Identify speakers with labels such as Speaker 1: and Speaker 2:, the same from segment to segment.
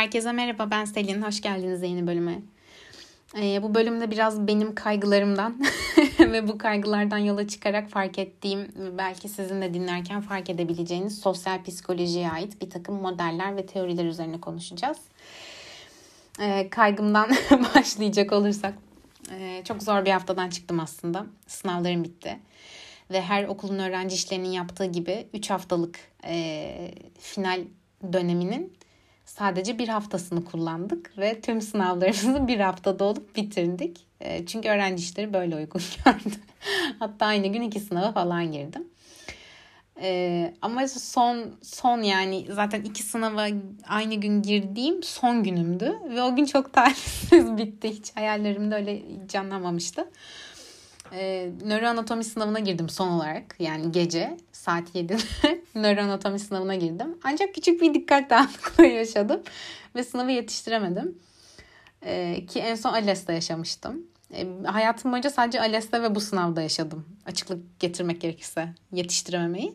Speaker 1: Herkese merhaba ben Selin. Hoş geldiniz yeni bölüme. Ee, bu bölümde biraz benim kaygılarımdan ve bu kaygılardan yola çıkarak fark ettiğim belki sizin de dinlerken fark edebileceğiniz sosyal psikolojiye ait bir takım modeller ve teoriler üzerine konuşacağız. Ee, kaygımdan başlayacak olursak ee, çok zor bir haftadan çıktım aslında. Sınavlarım bitti. Ve her okulun öğrenci işlerinin yaptığı gibi 3 haftalık e, final döneminin sadece bir haftasını kullandık ve tüm sınavlarımızı bir haftada olup bitirdik. E, çünkü öğrenci işleri böyle uygun gördü. Hatta aynı gün iki sınava falan girdim. Ee, ama son son yani zaten iki sınava aynı gün girdiğim son günümdü ve o gün çok talihsiz bitti. Hiç hayallerimde öyle canlanmamıştı. Ee, nöroanatomi sınavına girdim son olarak yani gece saat 7'de nöroanatomi sınavına girdim. Ancak küçük bir dikkat dağınıklığı yaşadım ve sınavı yetiştiremedim. Ee, ki en son ALES'te yaşamıştım. Ee, hayatım boyunca sadece ALES'te ve bu sınavda yaşadım. Açıklık getirmek gerekirse yetiştirememeyi.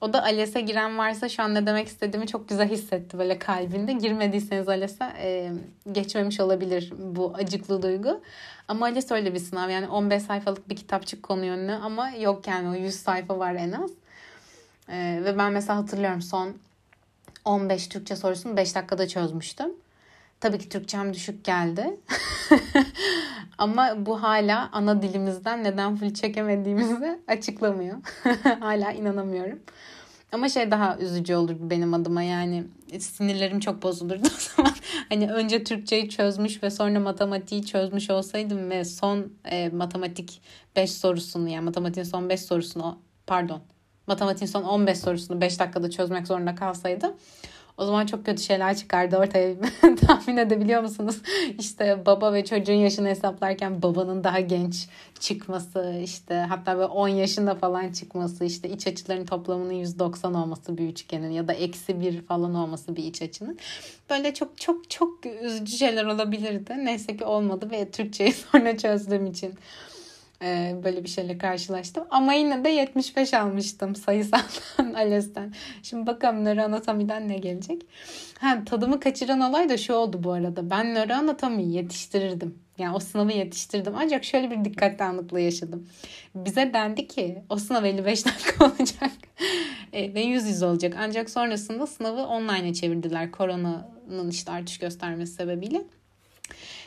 Speaker 1: O da ALES'e giren varsa şu an ne demek istediğimi çok güzel hissetti böyle kalbinde. Girmediyseniz ALES'e e, geçmemiş olabilir bu acıklı duygu. Ama ALES öyle bir sınav yani 15 sayfalık bir kitapçık konu yönlü ama yok yani o 100 sayfa var en az. E, ve ben mesela hatırlıyorum son 15 Türkçe sorusunu 5 dakikada çözmüştüm. Tabii ki Türkçem düşük geldi. Ama bu hala ana dilimizden neden full çekemediğimizi açıklamıyor. hala inanamıyorum. Ama şey daha üzücü olur benim adıma yani sinirlerim çok bozulurdu o zaman. Hani önce Türkçeyi çözmüş ve sonra matematiği çözmüş olsaydım ve son e, matematik 5 sorusunu yani matematiğin son 5 sorusunu pardon matematiğin son 15 sorusunu 5 dakikada çözmek zorunda kalsaydım o zaman çok kötü şeyler çıkardı ortaya. Tahmin edebiliyor musunuz? İşte baba ve çocuğun yaşını hesaplarken babanın daha genç çıkması, işte hatta böyle 10 yaşında falan çıkması, işte iç açıların toplamının 190 olması bir üçgenin ya da eksi bir falan olması bir iç açının. Böyle çok çok çok üzücü şeyler olabilirdi. Neyse ki olmadı ve Türkçeyi sonra çözdüğüm için e, böyle bir şeyle karşılaştım. Ama yine de 75 almıştım sayısaldan ALES'ten. Şimdi bakalım nöroanatomiden ne gelecek. Ha, tadımı kaçıran olay da şu oldu bu arada. Ben nöroanatomiyi yetiştirirdim. Yani o sınavı yetiştirdim. Ancak şöyle bir dikkat yaşadım. Bize dendi ki o sınav 55 dakika olacak. e, ve yüz yüz olacak. Ancak sonrasında sınavı online'a çevirdiler. Koronanın işte artış göstermesi sebebiyle.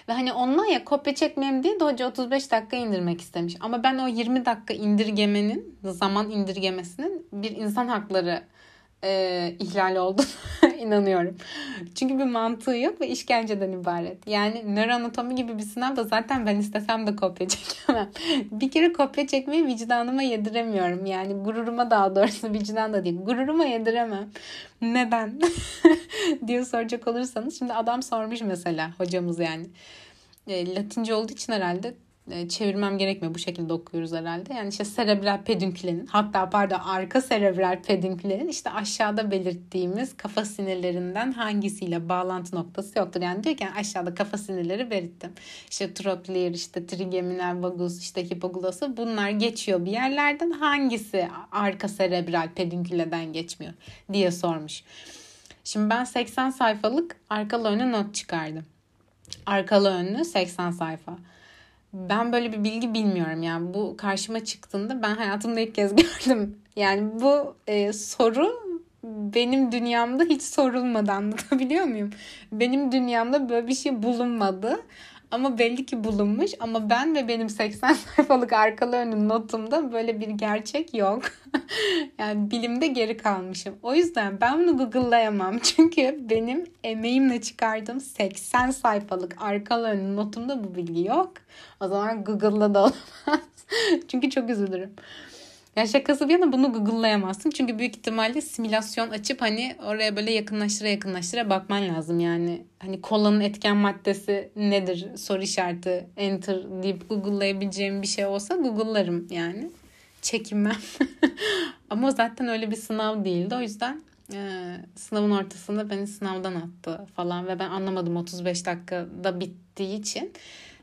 Speaker 1: Ve hani ondan ya kopya çekmeyeyim diye de hoca 35 dakika indirmek istemiş. Ama ben o 20 dakika indirgemenin, zaman indirgemesinin bir insan hakları e, ihlal olduğunu inanıyorum. Çünkü bir mantığı yok ve işkenceden ibaret. Yani nöroanatomi gibi bir sınav da zaten ben istesem de kopya çekemem. bir kere kopya çekmeyi vicdanıma yediremiyorum. Yani gururuma daha doğrusu vicdan da değil. Gururuma yediremem. Neden? diye soracak olursanız. Şimdi adam sormuş mesela hocamız yani. E, Latince olduğu için herhalde çevirmem gerekmiyor. Bu şekilde okuyoruz herhalde. Yani işte serebral pedünkülenin hatta pardon arka serebral pedünkülenin işte aşağıda belirttiğimiz kafa sinirlerinden hangisiyle bağlantı noktası yoktur. Yani diyor ki yani aşağıda kafa sinirleri belirttim. İşte trochlear, işte trigeminal vagus, işte hipoglossu bunlar geçiyor bir yerlerden. Hangisi arka serebral pedünküleden geçmiyor diye sormuş. Şimdi ben 80 sayfalık arkalı önü not çıkardım. Arkalı önlü 80 sayfa ben böyle bir bilgi bilmiyorum yani bu karşıma çıktığında ben hayatımda ilk kez gördüm. Yani bu e, soru benim dünyamda hiç sorulmadı anlatabiliyor muyum? Benim dünyamda böyle bir şey bulunmadı. Ama belli ki bulunmuş. Ama ben ve benim 80 sayfalık arkalı önü notumda böyle bir gerçek yok. yani bilimde geri kalmışım. O yüzden ben bunu Google'layamam. Çünkü benim emeğimle çıkardığım 80 sayfalık arkalı önü notumda bu bilgi yok. O zaman Google'la da olamaz. Çünkü çok üzülürüm. Ya şakası bir yana bunu Google'layamazsın. Çünkü büyük ihtimalle simülasyon açıp hani oraya böyle yakınlaştıra yakınlaştıra bakman lazım. Yani hani kolanın etken maddesi nedir soru işareti enter deyip Google'layabileceğim bir şey olsa Google'larım yani. Çekinmem. Ama zaten öyle bir sınav değildi. O yüzden e, sınavın ortasında beni sınavdan attı falan ve ben anlamadım 35 dakikada bittiği için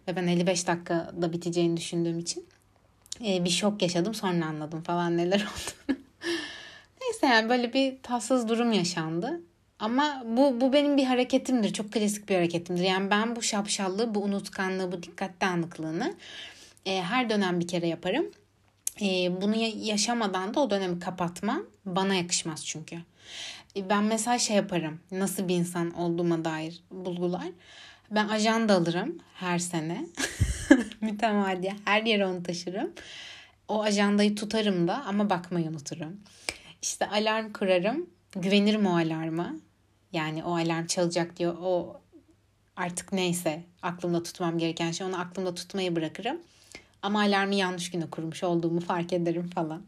Speaker 1: ve ben 55 dakikada biteceğini düşündüğüm için e, bir şok yaşadım sonra anladım falan neler oldu. Neyse yani böyle bir tatsız durum yaşandı. Ama bu, bu benim bir hareketimdir. Çok klasik bir hareketimdir. Yani ben bu şapşallığı, bu unutkanlığı, bu dikkat dağınıklığını e, her dönem bir kere yaparım. E, bunu yaşamadan da o dönemi kapatmam bana yakışmaz çünkü. E, ben mesela şey yaparım. Nasıl bir insan olduğuma dair bulgular. Ben ajanda alırım her sene. Mütemadiye. Her yere onu taşırım. O ajandayı tutarım da ama bakmayı unuturum. İşte alarm kurarım. Güvenirim o alarma. Yani o alarm çalacak diyor. O artık neyse aklımda tutmam gereken şey onu aklımda tutmayı bırakırım. Ama alarmı yanlış güne kurmuş olduğumu fark ederim falan.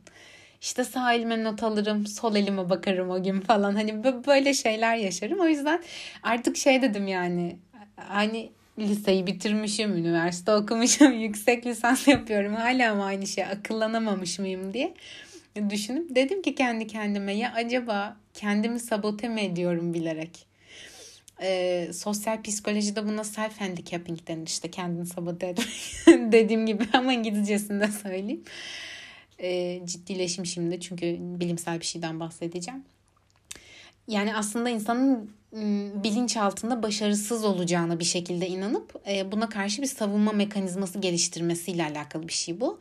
Speaker 1: İşte sağ elime not alırım, sol elime bakarım o gün falan. Hani böyle şeyler yaşarım. O yüzden artık şey dedim yani hani liseyi bitirmişim, üniversite okumuşum, yüksek lisans yapıyorum. Hala mı aynı şey akıllanamamış mıyım diye düşünüp dedim ki kendi kendime ya acaba kendimi sabote mi ediyorum bilerek? Ee, sosyal psikolojide buna self handicapping denir işte kendini sabote etmek dediğim gibi ama İngilizcesinde söyleyeyim. Ee, ciddileşim şimdi çünkü bilimsel bir şeyden bahsedeceğim. Yani aslında insanın bilinç altında başarısız olacağına bir şekilde inanıp buna karşı bir savunma mekanizması geliştirmesiyle alakalı bir şey bu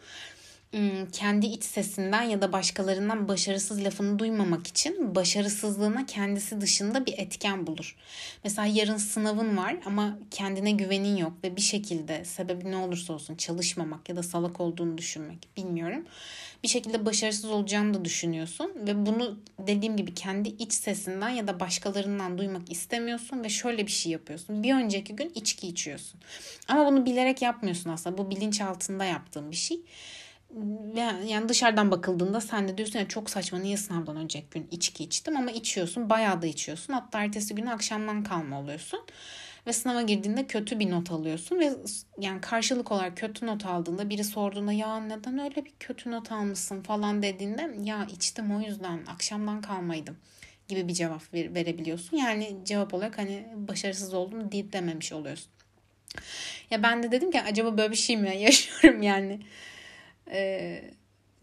Speaker 1: kendi iç sesinden ya da başkalarından başarısız lafını duymamak için başarısızlığına kendisi dışında bir etken bulur. Mesela yarın sınavın var ama kendine güvenin yok ve bir şekilde sebebi ne olursa olsun çalışmamak ya da salak olduğunu düşünmek bilmiyorum. Bir şekilde başarısız olacağını da düşünüyorsun ve bunu dediğim gibi kendi iç sesinden ya da başkalarından duymak istemiyorsun ve şöyle bir şey yapıyorsun. Bir önceki gün içki içiyorsun. Ama bunu bilerek yapmıyorsun aslında. Bu bilinç altında yaptığın bir şey yani dışarıdan bakıldığında sen de diyorsun ya çok saçma niye sınavdan önceki gün içki içtim? Ama içiyorsun bayağı da içiyorsun. Hatta ertesi günü akşamdan kalma oluyorsun. Ve sınava girdiğinde kötü bir not alıyorsun ve yani karşılık olarak kötü not aldığında biri sorduğunda ya neden öyle bir kötü not almışsın? falan dediğinde ya içtim o yüzden akşamdan kalmaydım. gibi bir cevap ver, verebiliyorsun. Yani cevap olarak hani başarısız oldum diye dememiş oluyorsun. Ya ben de dedim ki acaba böyle bir şey mi yaşıyorum? Yani e,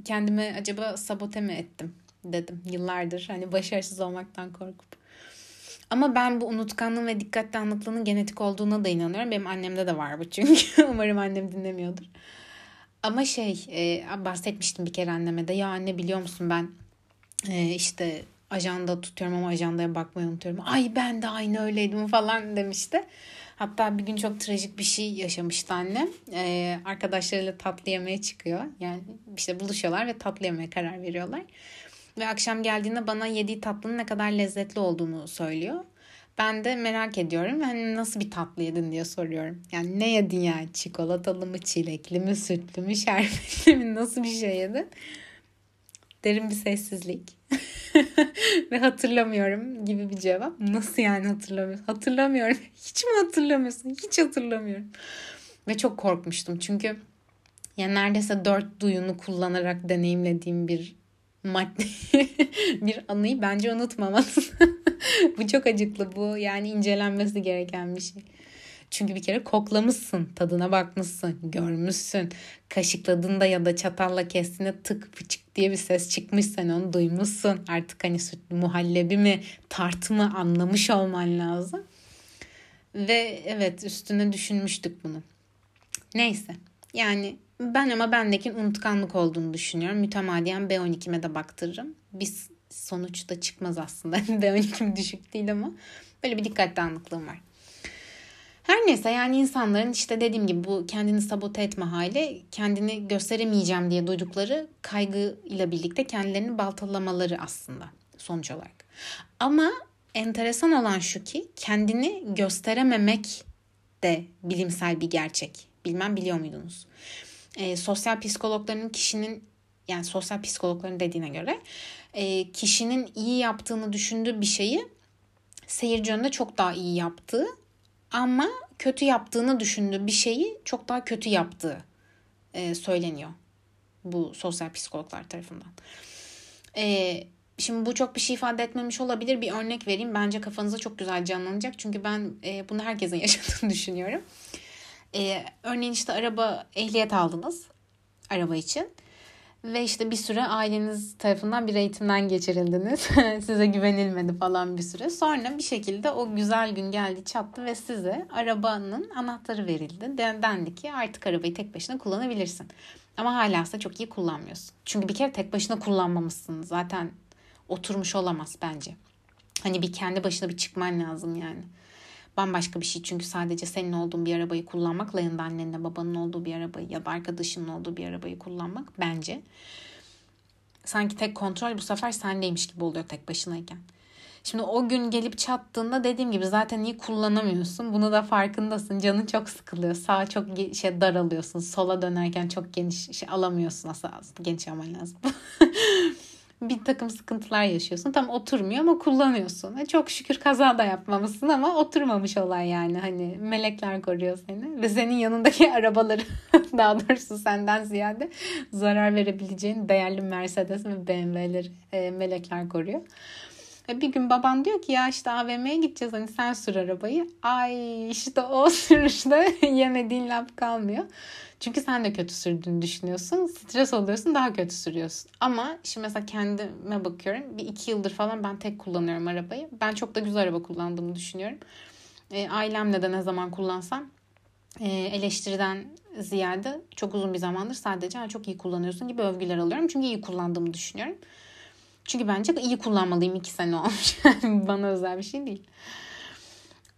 Speaker 1: kendime acaba sabote mi ettim dedim yıllardır hani başarısız olmaktan korkup. Ama ben bu unutkanlığın ve dikkat dağınıklığının genetik olduğuna da inanıyorum. Benim annemde de var bu çünkü. Umarım annem dinlemiyordur. Ama şey e, bahsetmiştim bir kere anneme de. Ya anne biliyor musun ben e, işte ajanda tutuyorum ama ajandaya bakmayı unutuyorum. Ay ben de aynı öyleydim falan demişti. Hatta bir gün çok trajik bir şey yaşamıştı annem. Ee, arkadaşlarıyla tatlı yemeye çıkıyor. Yani işte buluşuyorlar ve tatlı yemeye karar veriyorlar. Ve akşam geldiğinde bana yediği tatlının ne kadar lezzetli olduğunu söylüyor. Ben de merak ediyorum. Hani nasıl bir tatlı yedin diye soruyorum. Yani ne yedin yani? Çikolatalı mı, çilekli mi, sütlü mü, şerbetli mi? Nasıl bir şey yedin? Derin bir sessizlik. Ve hatırlamıyorum gibi bir cevap. Nasıl yani hatırlamıyorsun? Hatırlamıyorum. Hiç mi hatırlamıyorsun? Hiç hatırlamıyorum. Ve çok korkmuştum. Çünkü yani neredeyse dört duyunu kullanarak deneyimlediğim bir madde bir anıyı bence unutmamalısın. bu çok acıklı bu. Yani incelenmesi gereken bir şey. Çünkü bir kere koklamışsın, tadına bakmışsın, görmüşsün. Kaşıkladığında ya da çatalla kestiğinde tık fıçık diye bir ses çıkmış sen onu duymuşsun. Artık hani sütlü muhallebi mi tart mı anlamış olman lazım. Ve evet üstüne düşünmüştük bunu. Neyse yani ben ama bendeki unutkanlık olduğunu düşünüyorum. Mütemadiyen B12'me de baktırırım. Biz sonuçta çıkmaz aslında. B12'm düşük değil ama böyle bir dikkat dağınıklığım var. Her neyse yani insanların işte dediğim gibi bu kendini sabote etme hali kendini gösteremeyeceğim diye duydukları kaygıyla birlikte kendilerini baltalamaları aslında sonuç olarak. Ama enteresan olan şu ki kendini gösterememek de bilimsel bir gerçek. Bilmem biliyor muydunuz? E, sosyal psikologların kişinin yani sosyal psikologların dediğine göre e, kişinin iyi yaptığını düşündüğü bir şeyi seyirci önünde çok daha iyi yaptığı ama kötü yaptığını düşündüğü bir şeyi çok daha kötü yaptığı e, söyleniyor bu sosyal psikologlar tarafından. E, şimdi bu çok bir şey ifade etmemiş olabilir. Bir örnek vereyim. Bence kafanıza çok güzel canlanacak. Çünkü ben e, bunu herkesin yaşadığını düşünüyorum. E, örneğin işte araba ehliyet aldınız. Araba için. Ve işte bir süre aileniz tarafından bir eğitimden geçirildiniz. size güvenilmedi falan bir süre. Sonra bir şekilde o güzel gün geldi çattı ve size arabanın anahtarı verildi. Dendi ki artık arabayı tek başına kullanabilirsin. Ama hala ise çok iyi kullanmıyorsun. Çünkü bir kere tek başına kullanmamışsın. Zaten oturmuş olamaz bence. Hani bir kendi başına bir çıkman lazım yani. Bambaşka bir şey çünkü sadece senin olduğun bir arabayı kullanmakla yanında annenle babanın olduğu bir arabayı ya da arkadaşının olduğu bir arabayı kullanmak bence. Sanki tek kontrol bu sefer sendeymiş gibi oluyor tek başınayken. Şimdi o gün gelip çattığında dediğim gibi zaten iyi kullanamıyorsun. Bunu da farkındasın. Canın çok sıkılıyor. Sağa çok şey daralıyorsun. Sola dönerken çok geniş şey alamıyorsun aslında. Geniş alman lazım. bir takım sıkıntılar yaşıyorsun. Tam oturmuyor ama kullanıyorsun. E çok şükür kaza da yapmamışsın ama oturmamış olay yani. Hani melekler koruyor seni. Ve senin yanındaki arabaları daha doğrusu senden ziyade zarar verebileceğin değerli Mercedes ve BMW'leri e, melekler koruyor. E bir gün baban diyor ki ya işte AVM'ye gideceğiz hani sen sür arabayı. Ay işte o sürüşte yemediğin laf kalmıyor. Çünkü sen de kötü sürdüğünü düşünüyorsun. Stres oluyorsun daha kötü sürüyorsun. Ama şimdi mesela kendime bakıyorum. Bir iki yıldır falan ben tek kullanıyorum arabayı. Ben çok da güzel araba kullandığımı düşünüyorum. E, ailemle de ne zaman kullansam e, eleştiriden ziyade çok uzun bir zamandır sadece çok iyi kullanıyorsun gibi övgüler alıyorum. Çünkü iyi kullandığımı düşünüyorum. Çünkü bence iyi kullanmalıyım iki sene olmuş. Bana özel bir şey değil.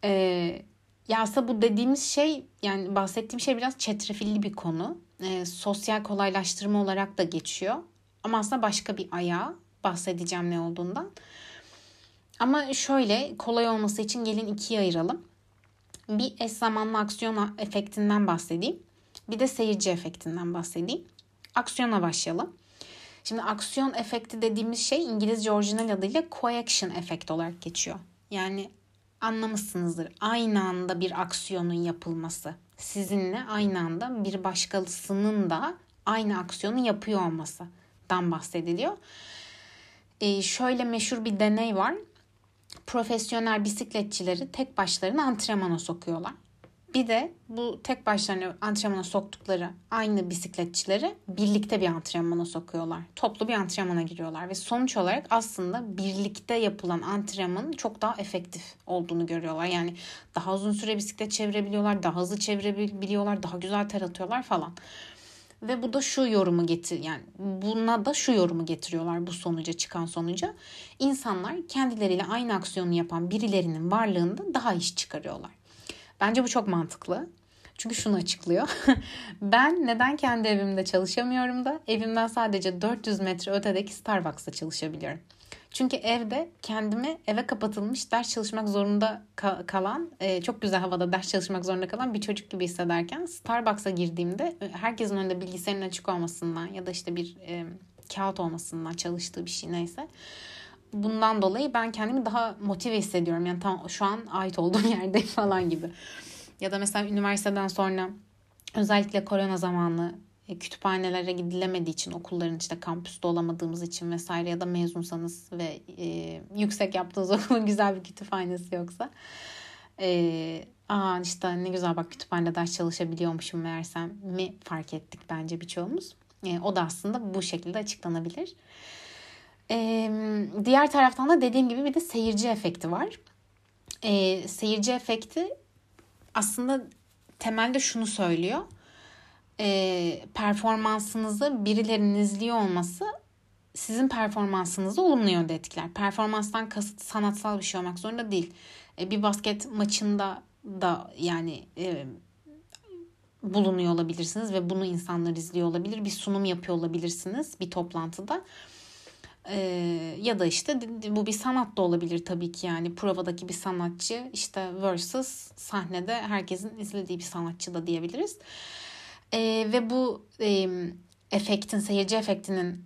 Speaker 1: Ee, ya aslında bu dediğimiz şey yani bahsettiğim şey biraz çetrefilli bir konu. Ee, sosyal kolaylaştırma olarak da geçiyor. Ama aslında başka bir ayağı bahsedeceğim ne olduğundan. Ama şöyle kolay olması için gelin ikiye ayıralım. Bir eş zamanlı aksiyon efektinden bahsedeyim. Bir de seyirci efektinden bahsedeyim. Aksiyona başlayalım. Şimdi aksiyon efekti dediğimiz şey İngilizce orijinal adıyla coaction efekt olarak geçiyor. Yani anlamışsınızdır. Aynı anda bir aksiyonun yapılması. Sizinle aynı anda bir başkasının da aynı aksiyonu yapıyor olmasından bahsediliyor. Ee, şöyle meşhur bir deney var. Profesyonel bisikletçileri tek başlarına antrenmana sokuyorlar. Bir de bu tek başlarına antrenmana soktukları aynı bisikletçileri birlikte bir antrenmana sokuyorlar. Toplu bir antrenmana giriyorlar ve sonuç olarak aslında birlikte yapılan antrenmanın çok daha efektif olduğunu görüyorlar. Yani daha uzun süre bisiklet çevirebiliyorlar, daha hızlı çevirebiliyorlar, daha güzel ter atıyorlar falan. Ve bu da şu yorumu getir yani buna da şu yorumu getiriyorlar bu sonuca çıkan sonuca. İnsanlar kendileriyle aynı aksiyonu yapan birilerinin varlığında daha iş çıkarıyorlar. Bence bu çok mantıklı. Çünkü şunu açıklıyor. ben neden kendi evimde çalışamıyorum da evimden sadece 400 metre ötedeki Starbucks'ta çalışabiliyorum. Çünkü evde kendimi eve kapatılmış ders çalışmak zorunda kalan, e, çok güzel havada ders çalışmak zorunda kalan bir çocuk gibi hissederken Starbucks'a girdiğimde e, herkesin önünde bilgisayarın açık olmasından ya da işte bir e, kağıt olmasından çalıştığı bir şey neyse bundan dolayı ben kendimi daha motive hissediyorum. Yani tam şu an ait olduğum yerdeyim falan gibi. Ya da mesela üniversiteden sonra özellikle korona zamanı e, kütüphanelere gidilemediği için okulların işte kampüste olamadığımız için vesaire ya da mezunsanız ve e, yüksek yaptığınız okulun güzel bir kütüphanesi yoksa e, aa işte ne güzel bak kütüphanede ders çalışabiliyormuşum meğersem mi fark ettik bence birçoğumuz. E, o da aslında bu şekilde açıklanabilir. Ee, diğer taraftan da dediğim gibi bir de seyirci efekti var. Ee, seyirci efekti aslında temelde şunu söylüyor. Ee, performansınızı birilerinin izliyor olması sizin performansınızı olumlu yönde etkiler. Performanstan kasıt sanatsal bir şey olmak zorunda değil. Ee, bir basket maçında da yani e, bulunuyor olabilirsiniz ve bunu insanlar izliyor olabilir. Bir sunum yapıyor olabilirsiniz bir toplantıda. Ee, ya da işte bu bir sanat da olabilir tabii ki yani provadaki bir sanatçı işte versus sahnede herkesin izlediği bir sanatçı da diyebiliriz. Ee, ve bu e, efektin seyirci efektinin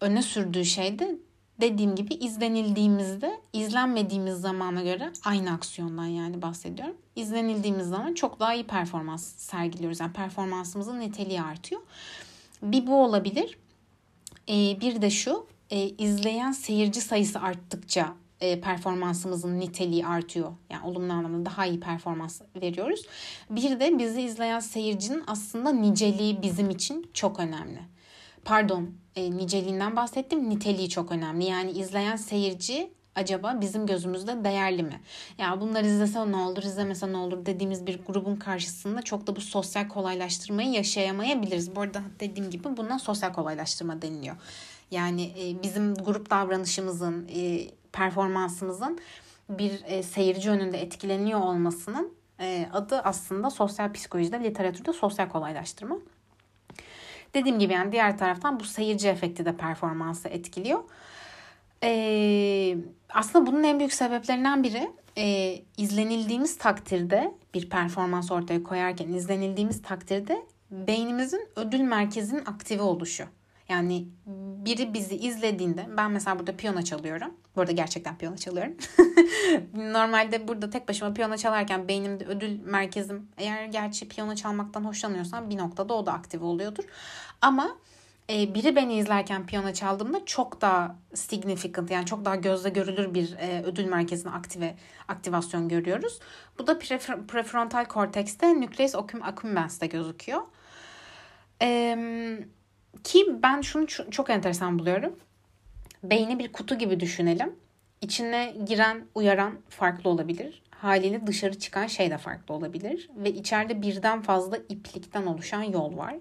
Speaker 1: öne sürdüğü şey de dediğim gibi izlenildiğimizde izlenmediğimiz zamana göre aynı aksiyondan yani bahsediyorum. İzlenildiğimiz zaman çok daha iyi performans sergiliyoruz. Yani performansımızın niteliği artıyor. Bir bu olabilir. Ee, bir de şu e, izleyen seyirci sayısı arttıkça e, performansımızın niteliği artıyor. Yani olumlu anlamda daha iyi performans veriyoruz. Bir de bizi izleyen seyircinin aslında niceliği bizim için çok önemli. Pardon e, niceliğinden bahsettim. Niteliği çok önemli. Yani izleyen seyirci acaba bizim gözümüzde değerli mi? Ya bunlar izlese ne olur, izlemese ne olur dediğimiz bir grubun karşısında çok da bu sosyal kolaylaştırmayı yaşayamayabiliriz. Bu arada dediğim gibi buna sosyal kolaylaştırma deniliyor. Yani e, bizim grup davranışımızın, e, performansımızın bir e, seyirci önünde etkileniyor olmasının e, adı aslında sosyal psikolojide, literatürde sosyal kolaylaştırma. Dediğim gibi yani diğer taraftan bu seyirci efekti de performansı etkiliyor. Ee, aslında bunun en büyük sebeplerinden biri e, izlenildiğimiz takdirde bir performans ortaya koyarken izlenildiğimiz takdirde beynimizin ödül merkezinin aktive oluşu. Yani biri bizi izlediğinde ben mesela burada piyano çalıyorum. Bu arada gerçekten piyano çalıyorum. Normalde burada tek başıma piyano çalarken beynimde ödül merkezim eğer gerçi piyano çalmaktan hoşlanıyorsam bir noktada o da aktive oluyordur. Ama e, biri beni izlerken piyano çaldığımda çok daha significant yani çok daha gözle görülür bir e, ödül merkezine aktive aktivasyon görüyoruz. Bu da prefer, prefrontal kortekste nucleus accumbens'te gözüküyor. Eee ki ben şunu çok enteresan buluyorum. Beyni bir kutu gibi düşünelim. İçine giren, uyaran farklı olabilir. Haliyle dışarı çıkan şey de farklı olabilir. Ve içeride birden fazla iplikten oluşan yol var.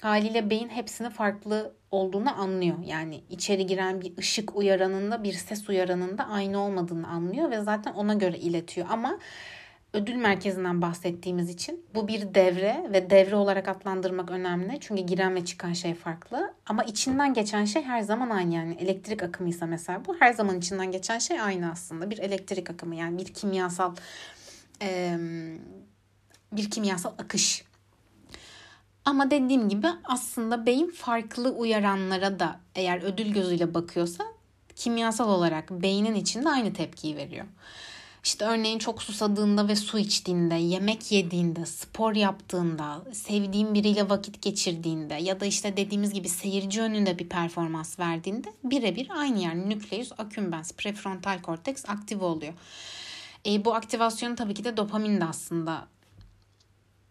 Speaker 1: Haliyle beyin hepsini farklı olduğunu anlıyor. Yani içeri giren bir ışık uyaranında bir ses uyaranında aynı olmadığını anlıyor ve zaten ona göre iletiyor. Ama ödül merkezinden bahsettiğimiz için bu bir devre ve devre olarak adlandırmak önemli. Çünkü giren ve çıkan şey farklı. Ama içinden geçen şey her zaman aynı yani. Elektrik akımıysa mesela bu her zaman içinden geçen şey aynı aslında. Bir elektrik akımı yani bir kimyasal bir kimyasal akış. Ama dediğim gibi aslında beyin farklı uyaranlara da eğer ödül gözüyle bakıyorsa kimyasal olarak beynin içinde aynı tepkiyi veriyor. İşte örneğin çok susadığında ve su içtiğinde, yemek yediğinde, spor yaptığında, sevdiğin biriyle vakit geçirdiğinde ya da işte dediğimiz gibi seyirci önünde bir performans verdiğinde birebir aynı yani nükleus accumbens, prefrontal korteks aktive oluyor. E, bu aktivasyonu tabii ki de dopamin de aslında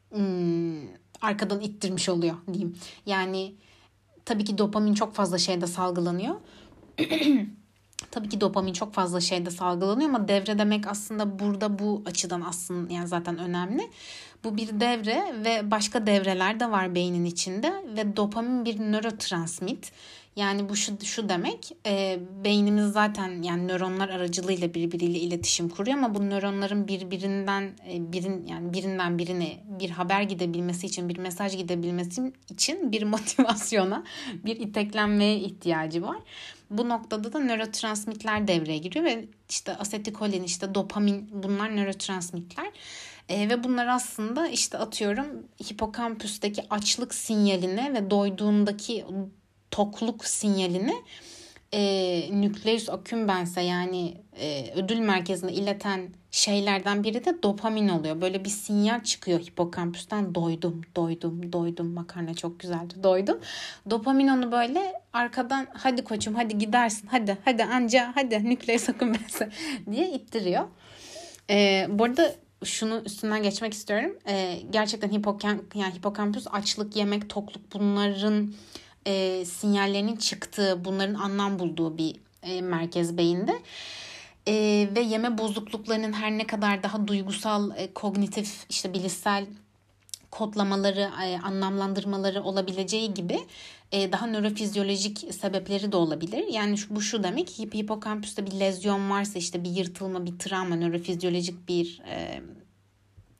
Speaker 1: hmm, arkadan ittirmiş oluyor diyeyim. Yani tabii ki dopamin çok fazla şeyde salgılanıyor. Tabii ki dopamin çok fazla şeyde salgılanıyor ama devre demek aslında burada bu açıdan aslında yani zaten önemli. Bu bir devre ve başka devreler de var beynin içinde ve dopamin bir nörotransmit. Yani bu şu, şu demek e, beynimiz zaten yani nöronlar aracılığıyla birbiriyle iletişim kuruyor ama bu nöronların birbirinden e, birin yani birinden birine bir haber gidebilmesi için bir mesaj gidebilmesi için bir motivasyona bir iteklenmeye ihtiyacı var. Bu noktada da nörotransmitler devreye giriyor ve işte asetikolin, işte dopamin bunlar nörotransmitler. E, ve bunlar aslında işte atıyorum hipokampüsteki açlık sinyalini ve doyduğundaki tokluk sinyalini e, nükleus accumbens'e yani e, ödül merkezine ileten şeylerden biri de dopamin oluyor. Böyle bir sinyal çıkıyor hipokampüsten doydum, doydum, doydum. Makarna çok güzeldi, doydum. Dopamin onu böyle arkadan hadi koçum hadi gidersin hadi hadi anca hadi nükleus accumbens'e diye ittiriyor. E, bu arada şunu üstünden geçmek istiyorum. E, gerçekten hipokamp yani hipokampüs açlık, yemek, tokluk bunların e, sinyallerinin çıktığı, bunların anlam bulduğu bir e, merkez beyinde. E, ve yeme bozukluklarının her ne kadar daha duygusal, e, kognitif, işte bilişsel kodlamaları, e, anlamlandırmaları olabileceği gibi e, daha nörofizyolojik sebepleri de olabilir. Yani şu, bu şu demek hip hipokampüste bir lezyon varsa işte bir yırtılma, bir travma, nörofizyolojik bir e,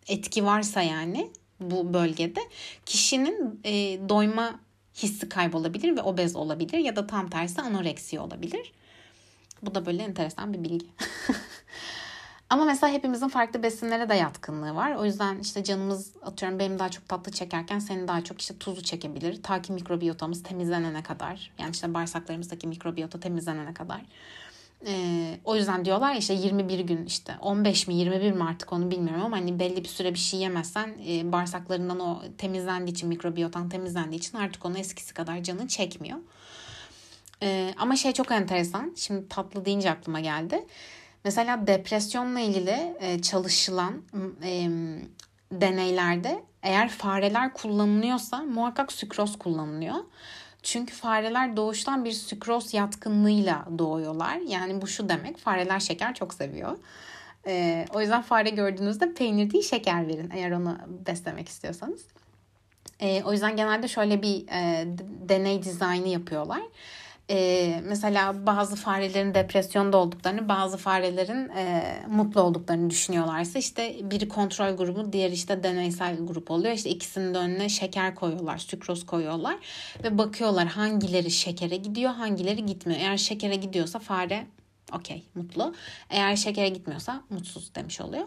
Speaker 1: etki varsa yani bu bölgede kişinin e, doyma hissi kaybolabilir ve obez olabilir ya da tam tersi anoreksi olabilir. Bu da böyle enteresan bir bilgi. Ama mesela hepimizin farklı besinlere de yatkınlığı var. O yüzden işte canımız atıyorum benim daha çok tatlı çekerken senin daha çok işte tuzu çekebilir. Ta ki mikrobiyotamız temizlenene kadar. Yani işte bağırsaklarımızdaki mikrobiyota temizlenene kadar. Ee, o yüzden diyorlar işte 21 gün işte 15 mi 21 mi artık onu bilmiyorum ama hani belli bir süre bir şey yemezsen e, bağırsaklarından o temizlendiği için mikrobiyotan temizlendiği için artık onu eskisi kadar canı çekmiyor. Ee, ama şey çok enteresan şimdi tatlı deyince aklıma geldi. Mesela depresyonla ilgili e, çalışılan e, deneylerde eğer fareler kullanılıyorsa muhakkak sükroz kullanılıyor. Çünkü fareler doğuştan bir sükroz yatkınlığıyla doğuyorlar. Yani bu şu demek fareler şeker çok seviyor. Ee, o yüzden fare gördüğünüzde peynir değil şeker verin eğer onu beslemek istiyorsanız. Ee, o yüzden genelde şöyle bir e, deney dizaynı yapıyorlar e, mesela bazı farelerin depresyonda olduklarını, bazı farelerin e, mutlu olduklarını düşünüyorlarsa işte biri kontrol grubu, diğeri işte deneysel grup oluyor. İşte ikisinin de önüne şeker koyuyorlar, sükroz koyuyorlar ve bakıyorlar hangileri şekere gidiyor, hangileri gitmiyor. Eğer şekere gidiyorsa fare okey mutlu. Eğer şekere gitmiyorsa mutsuz demiş oluyor.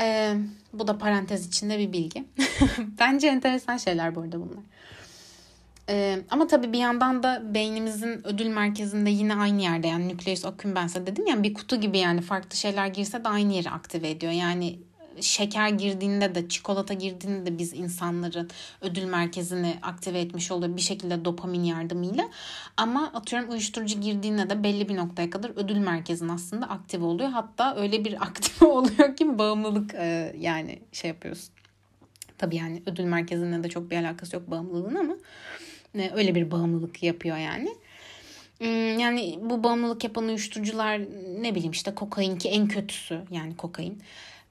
Speaker 1: Ee, bu da parantez içinde bir bilgi. Bence enteresan şeyler bu arada bunlar. Ee, ama tabii bir yandan da beynimizin ödül merkezinde yine aynı yerde yani nükleus accumbens'e dedim ya bir kutu gibi yani farklı şeyler girse de aynı yeri aktive ediyor. Yani şeker girdiğinde de çikolata girdiğinde de biz insanların ödül merkezini aktive etmiş oluyor bir şekilde dopamin yardımıyla. Ama atıyorum uyuşturucu girdiğinde de belli bir noktaya kadar ödül merkezin aslında aktive oluyor. Hatta öyle bir aktive oluyor ki bağımlılık e, yani şey yapıyorsun. Tabii yani ödül merkezinde de çok bir alakası yok bağımlılığın ama öyle bir bağımlılık yapıyor yani. Hmm, yani bu bağımlılık yapan uyuşturucular ne bileyim işte kokain ki en kötüsü yani kokain.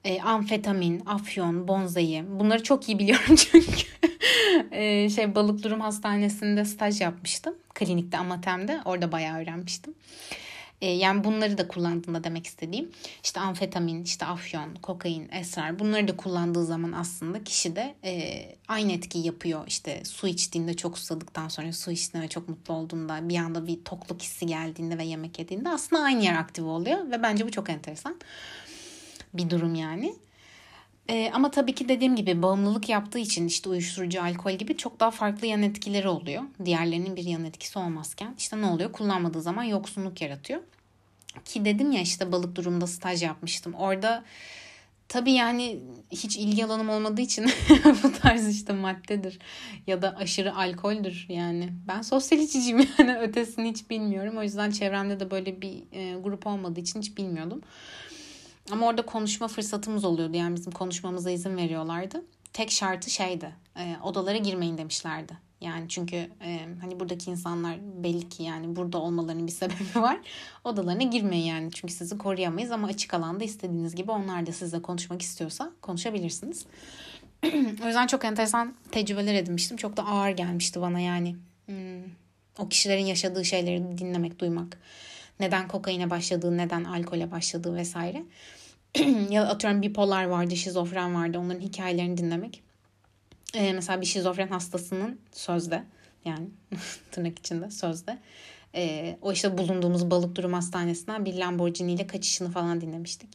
Speaker 1: E, amfetamin, afyon, bonzai bunları çok iyi biliyorum çünkü e, şey balık durum hastanesinde staj yapmıştım. Klinikte Amatem'de orada bayağı öğrenmiştim. E, yani bunları da kullandığında demek istediğim işte amfetamin, işte afyon, kokain, esrar bunları da kullandığı zaman aslında kişi de e, aynı etki yapıyor. İşte su içtiğinde çok susadıktan sonra su içtiğinde ve çok mutlu olduğunda bir anda bir tokluk hissi geldiğinde ve yemek yediğinde aslında aynı yer aktif oluyor ve bence bu çok enteresan bir durum yani. E, ama tabii ki dediğim gibi bağımlılık yaptığı için işte uyuşturucu, alkol gibi çok daha farklı yan etkileri oluyor. Diğerlerinin bir yan etkisi olmazken işte ne oluyor? Kullanmadığı zaman yoksunluk yaratıyor. Ki dedim ya işte balık durumda staj yapmıştım. Orada tabii yani hiç ilgi alanım olmadığı için bu tarz işte maddedir ya da aşırı alkoldür yani. Ben sosyal içiciyim yani ötesini hiç bilmiyorum. O yüzden çevremde de böyle bir e, grup olmadığı için hiç bilmiyordum. Ama orada konuşma fırsatımız oluyordu. Yani bizim konuşmamıza izin veriyorlardı. Tek şartı şeydi. E, odalara girmeyin demişlerdi. Yani çünkü e, hani buradaki insanlar belli ki yani burada olmalarının bir sebebi var. Odalarına girmeyin yani. Çünkü sizi koruyamayız ama açık alanda istediğiniz gibi onlar da sizle konuşmak istiyorsa konuşabilirsiniz. o yüzden çok enteresan tecrübeler edinmiştim. Çok da ağır gelmişti bana yani. Hmm, o kişilerin yaşadığı şeyleri dinlemek, duymak neden kokaine başladığı, neden alkole başladığı vesaire. ya atıyorum bipolar vardı, şizofren vardı. Onların hikayelerini dinlemek. Ee, mesela bir şizofren hastasının sözde yani tırnak içinde sözde e, o işte bulunduğumuz balık durum hastanesinden bir Lamborghini ile kaçışını falan dinlemiştik.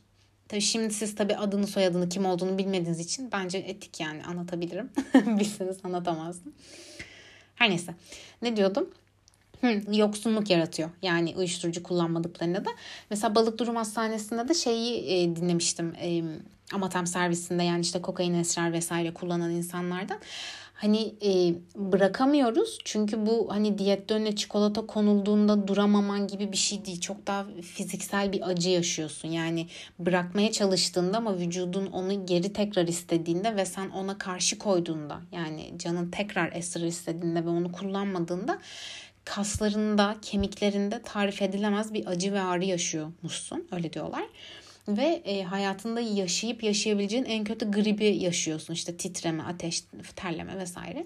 Speaker 1: Tabii şimdi siz tabii adını soyadını kim olduğunu bilmediğiniz için bence etik yani anlatabilirim. Bilseniz anlatamazdım. Her neyse ne diyordum? Yoksunluk yaratıyor. Yani uyuşturucu kullanmadıklarında da. Mesela Balık Durum Hastanesi'nde de şeyi e, dinlemiştim. E, Amatem servisinde yani işte kokain, esrar vesaire kullanan insanlardan. Hani e, bırakamıyoruz çünkü bu hani diyette önüne çikolata konulduğunda duramaman gibi bir şey değil. Çok daha fiziksel bir acı yaşıyorsun. Yani bırakmaya çalıştığında ama vücudun onu geri tekrar istediğinde ve sen ona karşı koyduğunda yani canın tekrar esrar istediğinde ve onu kullanmadığında kaslarında, kemiklerinde tarif edilemez bir acı ve ağrı yaşıyormuşsun. Öyle diyorlar. Ve e, hayatında yaşayıp yaşayabileceğin en kötü gribi yaşıyorsun. İşte titreme, ateş, terleme vesaire.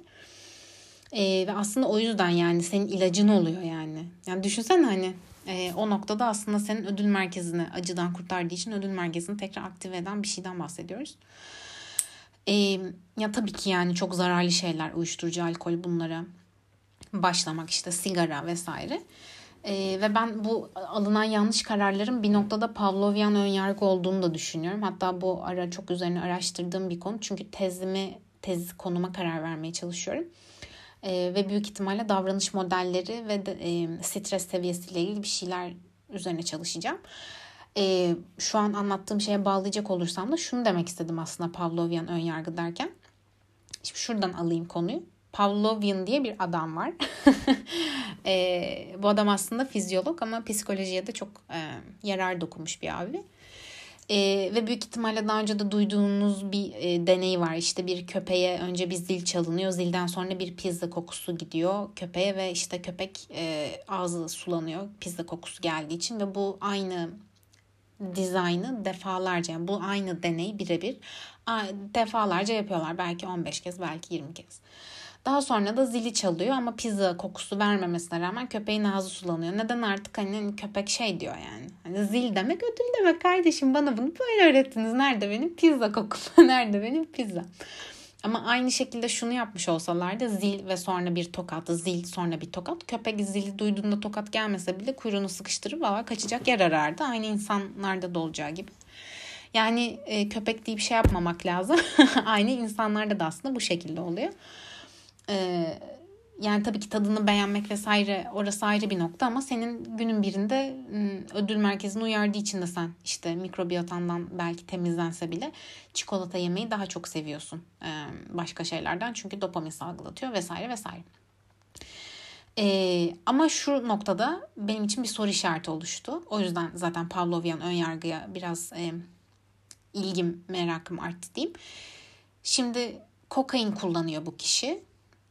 Speaker 1: E, ve aslında o yüzden yani senin ilacın oluyor yani. Yani düşünsene hani e, o noktada aslında senin ödül merkezini acıdan kurtardığı için ödül merkezini tekrar aktive eden bir şeyden bahsediyoruz. E, ya tabii ki yani çok zararlı şeyler uyuşturucu, alkol bunlara başlamak işte sigara vesaire. ee, ve ben bu alınan yanlış kararların bir noktada Pavlovian önyargı olduğunu da düşünüyorum. Hatta bu ara çok üzerine araştırdığım bir konu. Çünkü tezimi, tez konuma karar vermeye çalışıyorum. Ee, ve büyük ihtimalle davranış modelleri ve de, e, stres seviyesiyle ilgili bir şeyler üzerine çalışacağım. Ee, şu an anlattığım şeye bağlayacak olursam da şunu demek istedim aslında Pavlovian önyargı derken. Şimdi şuradan alayım konuyu. Pavlovian diye bir adam var. e, bu adam aslında fizyolog ama psikolojiye de çok e, yarar dokunmuş bir abi. Ee, ve büyük ihtimalle daha önce de duyduğunuz bir e, deney var. İşte bir köpeğe önce bir zil çalınıyor. Zilden sonra bir pizza kokusu gidiyor köpeğe ve işte köpek e, ağzı sulanıyor pizza kokusu geldiği için ve bu aynı dizaynı defalarca yani bu aynı deney birebir defalarca yapıyorlar. Belki 15 kez belki 20 kez. Daha sonra da zili çalıyor ama pizza kokusu vermemesine rağmen köpeğin ağzı sulanıyor. Neden artık hani köpek şey diyor yani. Hani zil demek ödül demek kardeşim bana bunu böyle öğrettiniz. Nerede benim pizza kokusu? Nerede benim pizza? Ama aynı şekilde şunu yapmış olsalardı zil ve sonra bir tokat, zil sonra bir tokat. Köpek zili duyduğunda tokat gelmese bile kuyruğunu sıkıştırıp hava kaçacak yer arardı. Aynı insanlarda da olacağı gibi. Yani e, köpek diye bir şey yapmamak lazım. aynı insanlarda da aslında bu şekilde oluyor. Ee, yani tabii ki tadını beğenmek vesaire orası ayrı bir nokta ama senin günün birinde ödül merkezini uyardığı için de sen işte mikrobiyotandan belki temizlense bile çikolata yemeyi daha çok seviyorsun başka şeylerden çünkü dopamin salgılatıyor vesaire vesaire. Ee, ama şu noktada benim için bir soru işareti oluştu. O yüzden zaten Pavlovian önyargıya biraz e, ilgim, merakım arttı diyeyim. Şimdi kokain kullanıyor bu kişi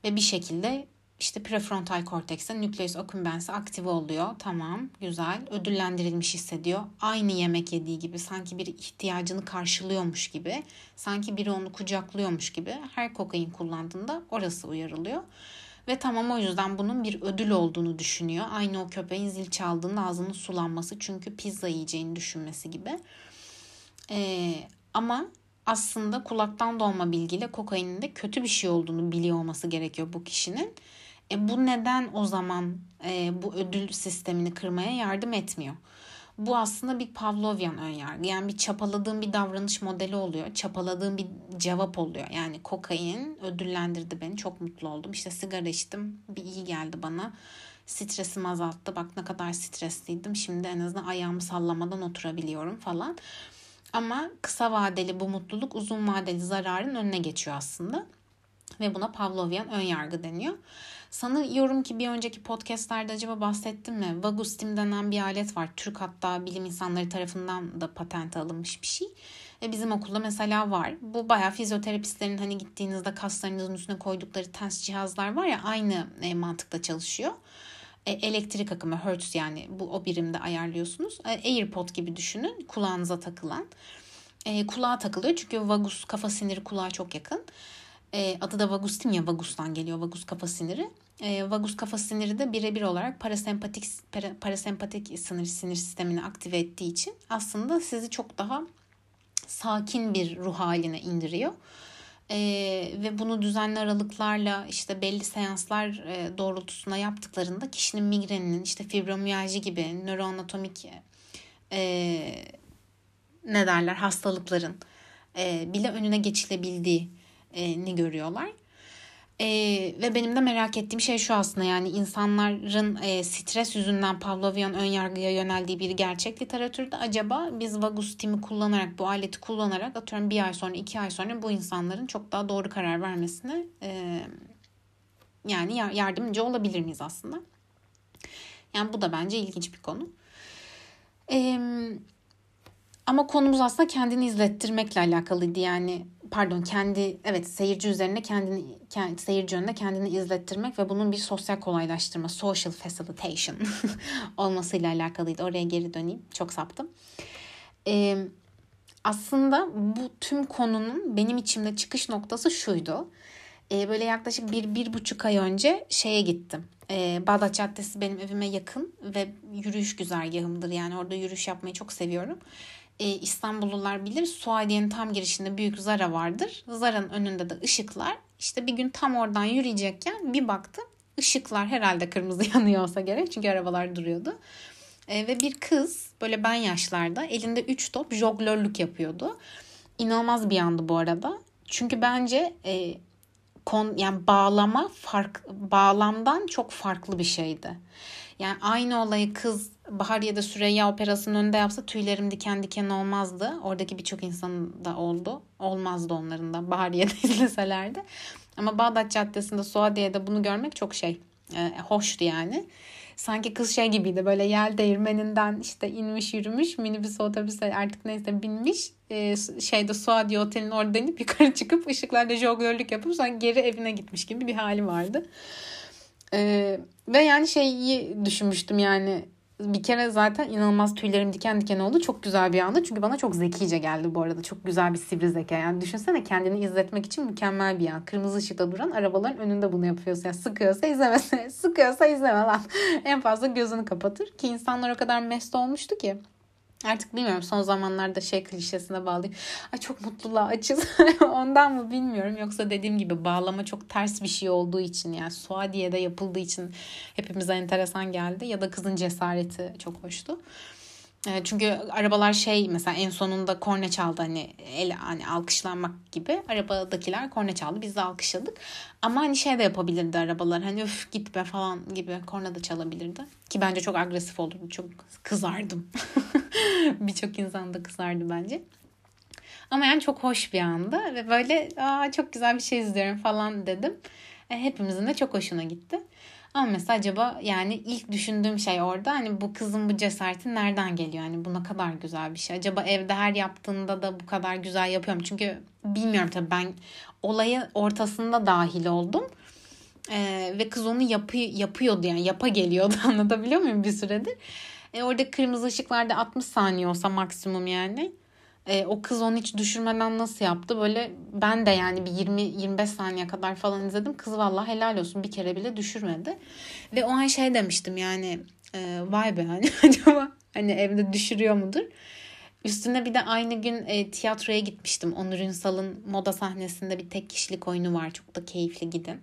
Speaker 1: ve bir şekilde işte prefrontal kortekste nükleus accumbens'i aktive oluyor. Tamam, güzel. Ödüllendirilmiş hissediyor. Aynı yemek yediği gibi sanki bir ihtiyacını karşılıyormuş gibi, sanki biri onu kucaklıyormuş gibi her kokain kullandığında orası uyarılıyor. Ve tamam o yüzden bunun bir ödül olduğunu düşünüyor. Aynı o köpeğin zil çaldığında ağzının sulanması çünkü pizza yiyeceğini düşünmesi gibi. Ee, ama aslında kulaktan dolma bilgiyle kokainin de kötü bir şey olduğunu biliyor olması gerekiyor bu kişinin. E bu neden o zaman e, bu ödül sistemini kırmaya yardım etmiyor? Bu aslında bir Pavlovian önyargı. Yani bir çapaladığım bir davranış modeli oluyor. Çapaladığım bir cevap oluyor. Yani kokain ödüllendirdi beni. Çok mutlu oldum. İşte sigara içtim. Bir iyi geldi bana. Stresimi azalttı. Bak ne kadar stresliydim. Şimdi en azından ayağımı sallamadan oturabiliyorum falan. Ama kısa vadeli bu mutluluk uzun vadeli zararın önüne geçiyor aslında. Ve buna Pavlovian önyargı deniyor. Sanıyorum ki bir önceki podcastlerde acaba bahsettim mi? Vagustim denen bir alet var. Türk hatta bilim insanları tarafından da patent alınmış bir şey. Ve bizim okulda mesela var. Bu bayağı fizyoterapistlerin hani gittiğinizde kaslarınızın üstüne koydukları tens cihazlar var ya aynı e, mantıkta çalışıyor. E, elektrik akımı hertz yani bu o birimde ayarlıyorsunuz. E, AirPod gibi düşünün kulağınıza takılan. E, kulağa takılıyor çünkü vagus kafa siniri kulağa çok yakın. E, adı da vagustin ya vagustan geliyor vagus kafa siniri. E, vagus kafa siniri de birebir olarak parasempatik para, parasempatik sinir sinir sistemini aktive ettiği için aslında sizi çok daha sakin bir ruh haline indiriyor. Ee, ve bunu düzenli aralıklarla işte belli seanslar e, doğrultusunda yaptıklarında kişinin migreninin işte fibromiyalji gibi nöroanatomik e, ne derler hastalıkların e, bile önüne geçilebildiğini görüyorlar. E, ve benim de merak ettiğim şey şu aslında yani insanların e, stres yüzünden Pavlovian önyargıya yöneldiği bir gerçek literatürde acaba biz vagus timi kullanarak bu aleti kullanarak atıyorum bir ay sonra iki ay sonra bu insanların çok daha doğru karar vermesine e, yani yardımcı olabilir miyiz aslında? Yani bu da bence ilginç bir konu. Eee ama konumuz aslında kendini izlettirmekle alakalıydı. Yani pardon kendi evet seyirci üzerine kendini kendi, seyirci önünde kendini izlettirmek ve bunun bir sosyal kolaylaştırma, social facilitation olmasıyla alakalıydı. Oraya geri döneyim. Çok saptım. Ee, aslında bu tüm konunun benim içimde çıkış noktası şuydu. Ee, böyle yaklaşık bir, bir buçuk ay önce şeye gittim. Ee, Bağdat Caddesi benim evime yakın ve yürüyüş güzergahımdır. Yani orada yürüyüş yapmayı çok seviyorum e, İstanbullular bilir Suadiye'nin tam girişinde büyük Zara vardır. Zara'nın önünde de ışıklar. İşte bir gün tam oradan yürüyecekken bir baktım ışıklar herhalde kırmızı yanıyor olsa gerek çünkü arabalar duruyordu. E, ve bir kız böyle ben yaşlarda elinde 3 top joglörlük yapıyordu. İnanılmaz bir yandı bu arada. Çünkü bence e, kon yani bağlama fark bağlamdan çok farklı bir şeydi. Yani aynı olayı kız Bahar ya da Süreyya operasının önünde yapsa tüylerim diken diken olmazdı. Oradaki birçok insanın da oldu. Olmazdı onların da Bahariye'de izleselerdi. Ama Bağdat Caddesi'nde Suadiye'de bunu görmek çok şey e, hoştu yani. sanki kız şey gibiydi böyle yel değirmeninden işte inmiş yürümüş minibüs otobüse artık neyse binmiş e, şeyde Suadi Otel'in orada inip yukarı çıkıp ışıklarda jonglörlük yapıp sonra geri evine gitmiş gibi bir hali vardı. E, ve yani şeyi düşünmüştüm yani bir kere zaten inanılmaz tüylerim diken diken oldu. Çok güzel bir anda. Çünkü bana çok zekice geldi bu arada. Çok güzel bir sivri zeka. Yani düşünsene kendini izletmek için mükemmel bir an. Kırmızı ışıkta duran arabaların önünde bunu yapıyorsun. Yani sıkıyorsa izlemese. Sıkıyorsa izleme lan. en fazla gözünü kapatır. Ki insanlar o kadar mest olmuştu ki. Artık bilmiyorum son zamanlarda şey klişesine bağlıyım. Ay çok mutluluğa açız. Ondan mı bilmiyorum. Yoksa dediğim gibi bağlama çok ters bir şey olduğu için yani Suadiye'de yapıldığı için hepimize enteresan geldi. Ya da kızın cesareti çok hoştu. E, çünkü arabalar şey mesela en sonunda korna çaldı hani el hani alkışlanmak gibi. Arabadakiler korna çaldı biz de alkışladık. Ama hani şey de yapabilirdi arabalar hani öf git be falan gibi korna da çalabilirdi. Ki bence çok agresif olurdu çok kızardım. Birçok insan da kızardı bence. Ama yani çok hoş bir anda ve böyle aa çok güzel bir şey izliyorum falan dedim. E, hepimizin de çok hoşuna gitti. Ama mesela acaba yani ilk düşündüğüm şey orada hani bu kızın bu cesareti nereden geliyor? Yani bu ne kadar güzel bir şey. Acaba evde her yaptığında da bu kadar güzel yapıyorum. Çünkü bilmiyorum tabii ben olayı ortasında dahil oldum. Ee, ve kız onu yapı, yapıyordu yani yapa geliyordu anlatabiliyor muyum bir süredir. E, orada kırmızı ışıklarda 60 saniye olsa maksimum yani. E, o kız onu hiç düşürmeden nasıl yaptı? Böyle ben de yani bir 20-25 saniye kadar falan izledim. Kız vallahi helal olsun bir kere bile düşürmedi. Ve o an şey demiştim yani e, vay be hani acaba hani evde düşürüyor mudur? Üstüne bir de aynı gün e, tiyatroya gitmiştim. Onur Ünsal'ın moda sahnesinde bir tek kişilik oyunu var. Çok da keyifli gidin.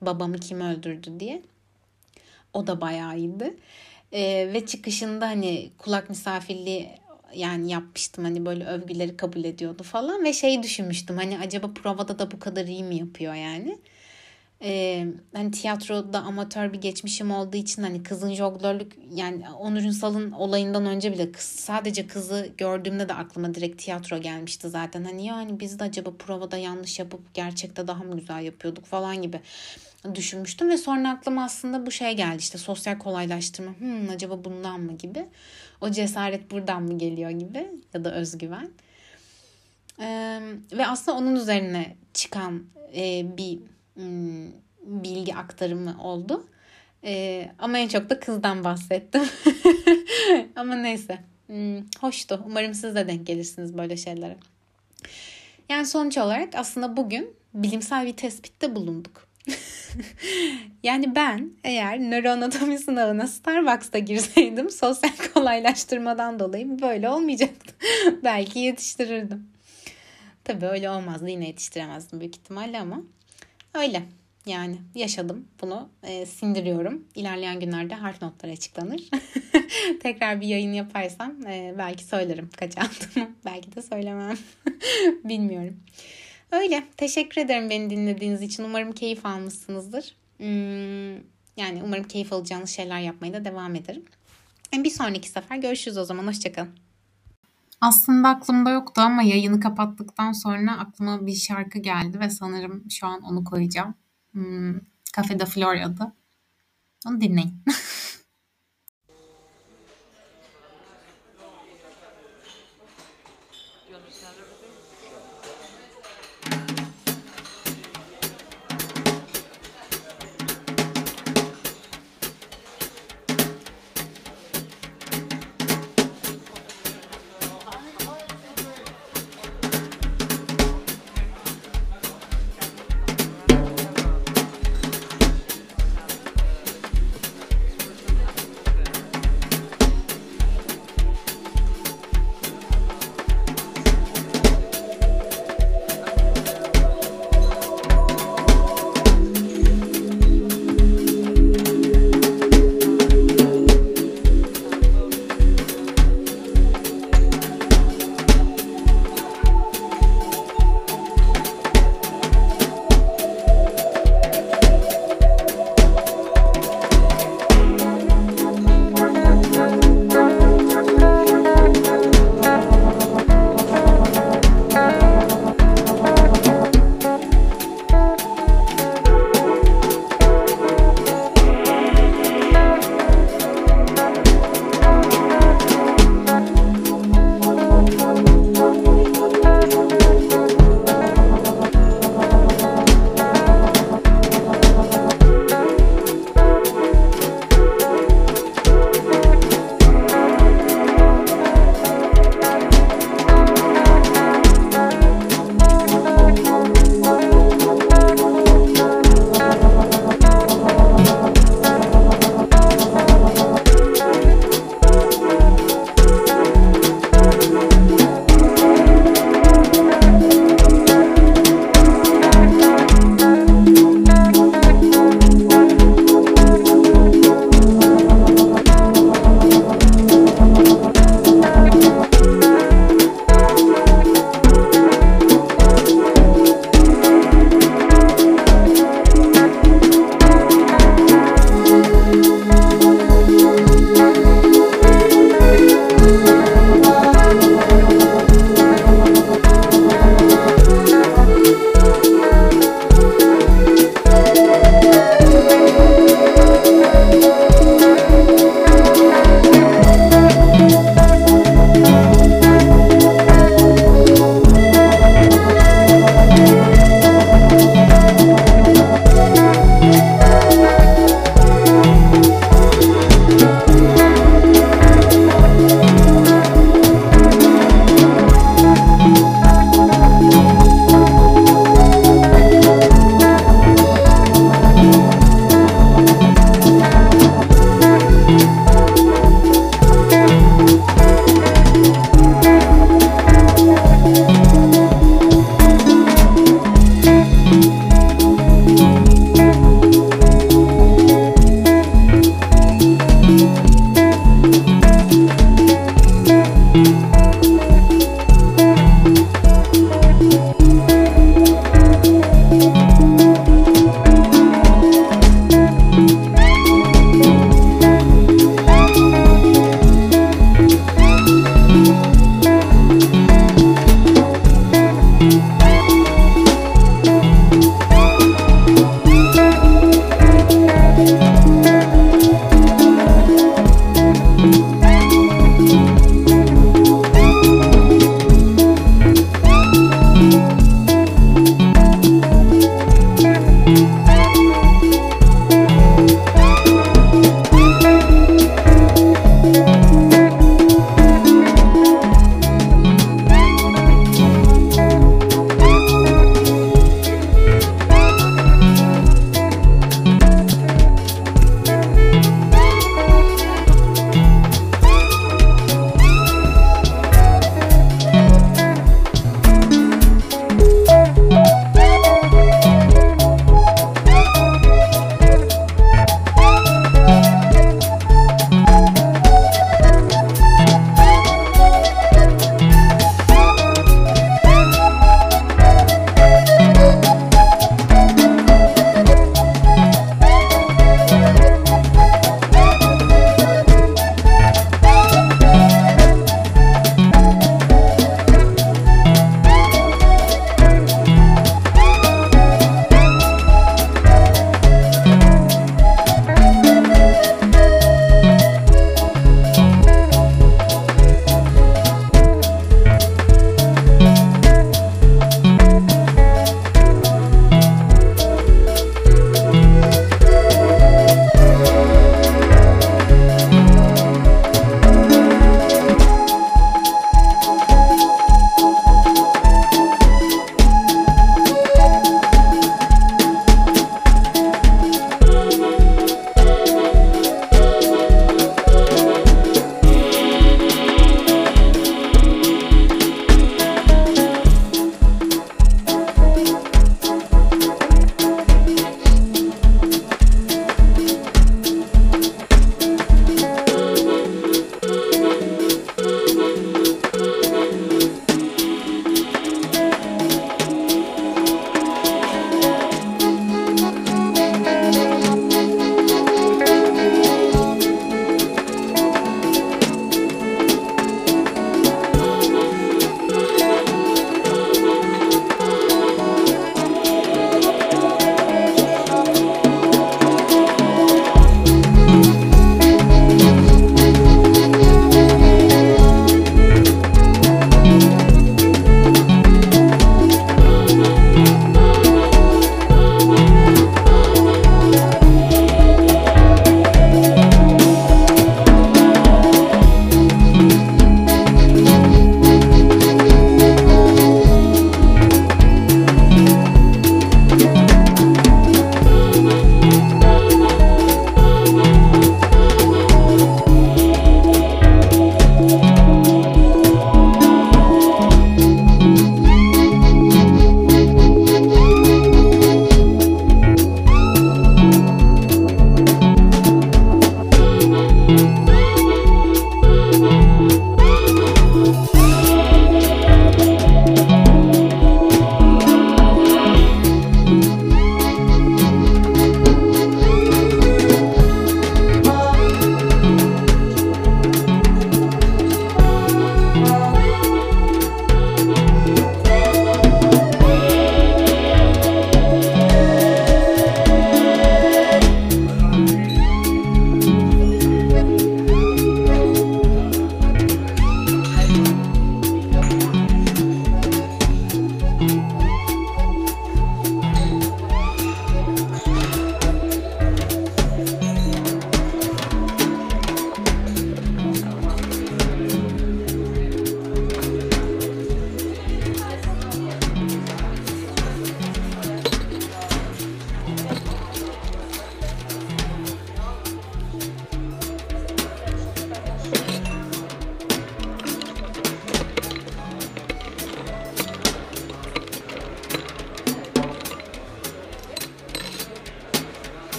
Speaker 1: Babamı kim öldürdü diye. O da bayağı iyiydi. E, ve çıkışında hani kulak misafirliği yani yapmıştım hani böyle övgüleri kabul ediyordu falan ve şey düşünmüştüm hani acaba provada da bu kadar iyi mi yapıyor yani. Ee, hani tiyatroda amatör bir geçmişim olduğu için hani kızın jonglörlük yani Onur Ünsal'ın olayından önce bile kız, sadece kızı gördüğümde de aklıma direkt tiyatro gelmişti zaten. Hani yani biz de acaba provada yanlış yapıp gerçekte daha mı güzel yapıyorduk falan gibi düşünmüştüm. Ve sonra aklıma aslında bu şey geldi işte sosyal kolaylaştırma. Hmm, acaba bundan mı gibi? O cesaret buradan mı geliyor gibi ya da özgüven. Ee, ve aslında onun üzerine çıkan e, bir bilgi aktarımı oldu. Ee, ama en çok da kızdan bahsettim. Ama neyse. Hmm, hoştu. Umarım siz de denk gelirsiniz böyle şeylere. Yani sonuç olarak aslında bugün bilimsel bir tespitte bulunduk. Yani ben eğer nöroanatomi sınavına Starbucks'ta girseydim sosyal kolaylaştırmadan dolayı böyle olmayacaktı. Belki yetiştirirdim. Tabii öyle olmazdı. Yine yetiştiremezdim büyük ihtimalle ama öyle. Yani yaşadım bunu e, sindiriyorum. İlerleyen günlerde harf notları açıklanır. Tekrar bir yayın yaparsam e, belki söylerim kaç aldığımı. belki de söylemem. Bilmiyorum. Öyle. Teşekkür ederim beni dinlediğiniz için. Umarım keyif almışsınızdır. Hmm, yani umarım keyif alacağınız şeyler yapmaya da devam ederim. Bir sonraki sefer görüşürüz o zaman. Hoşçakalın. Aslında aklımda yoktu ama yayını kapattıktan sonra aklıma bir şarkı geldi ve sanırım şu an onu koyacağım. Hmm, Cafe de Flor adı. Onu dinleyin.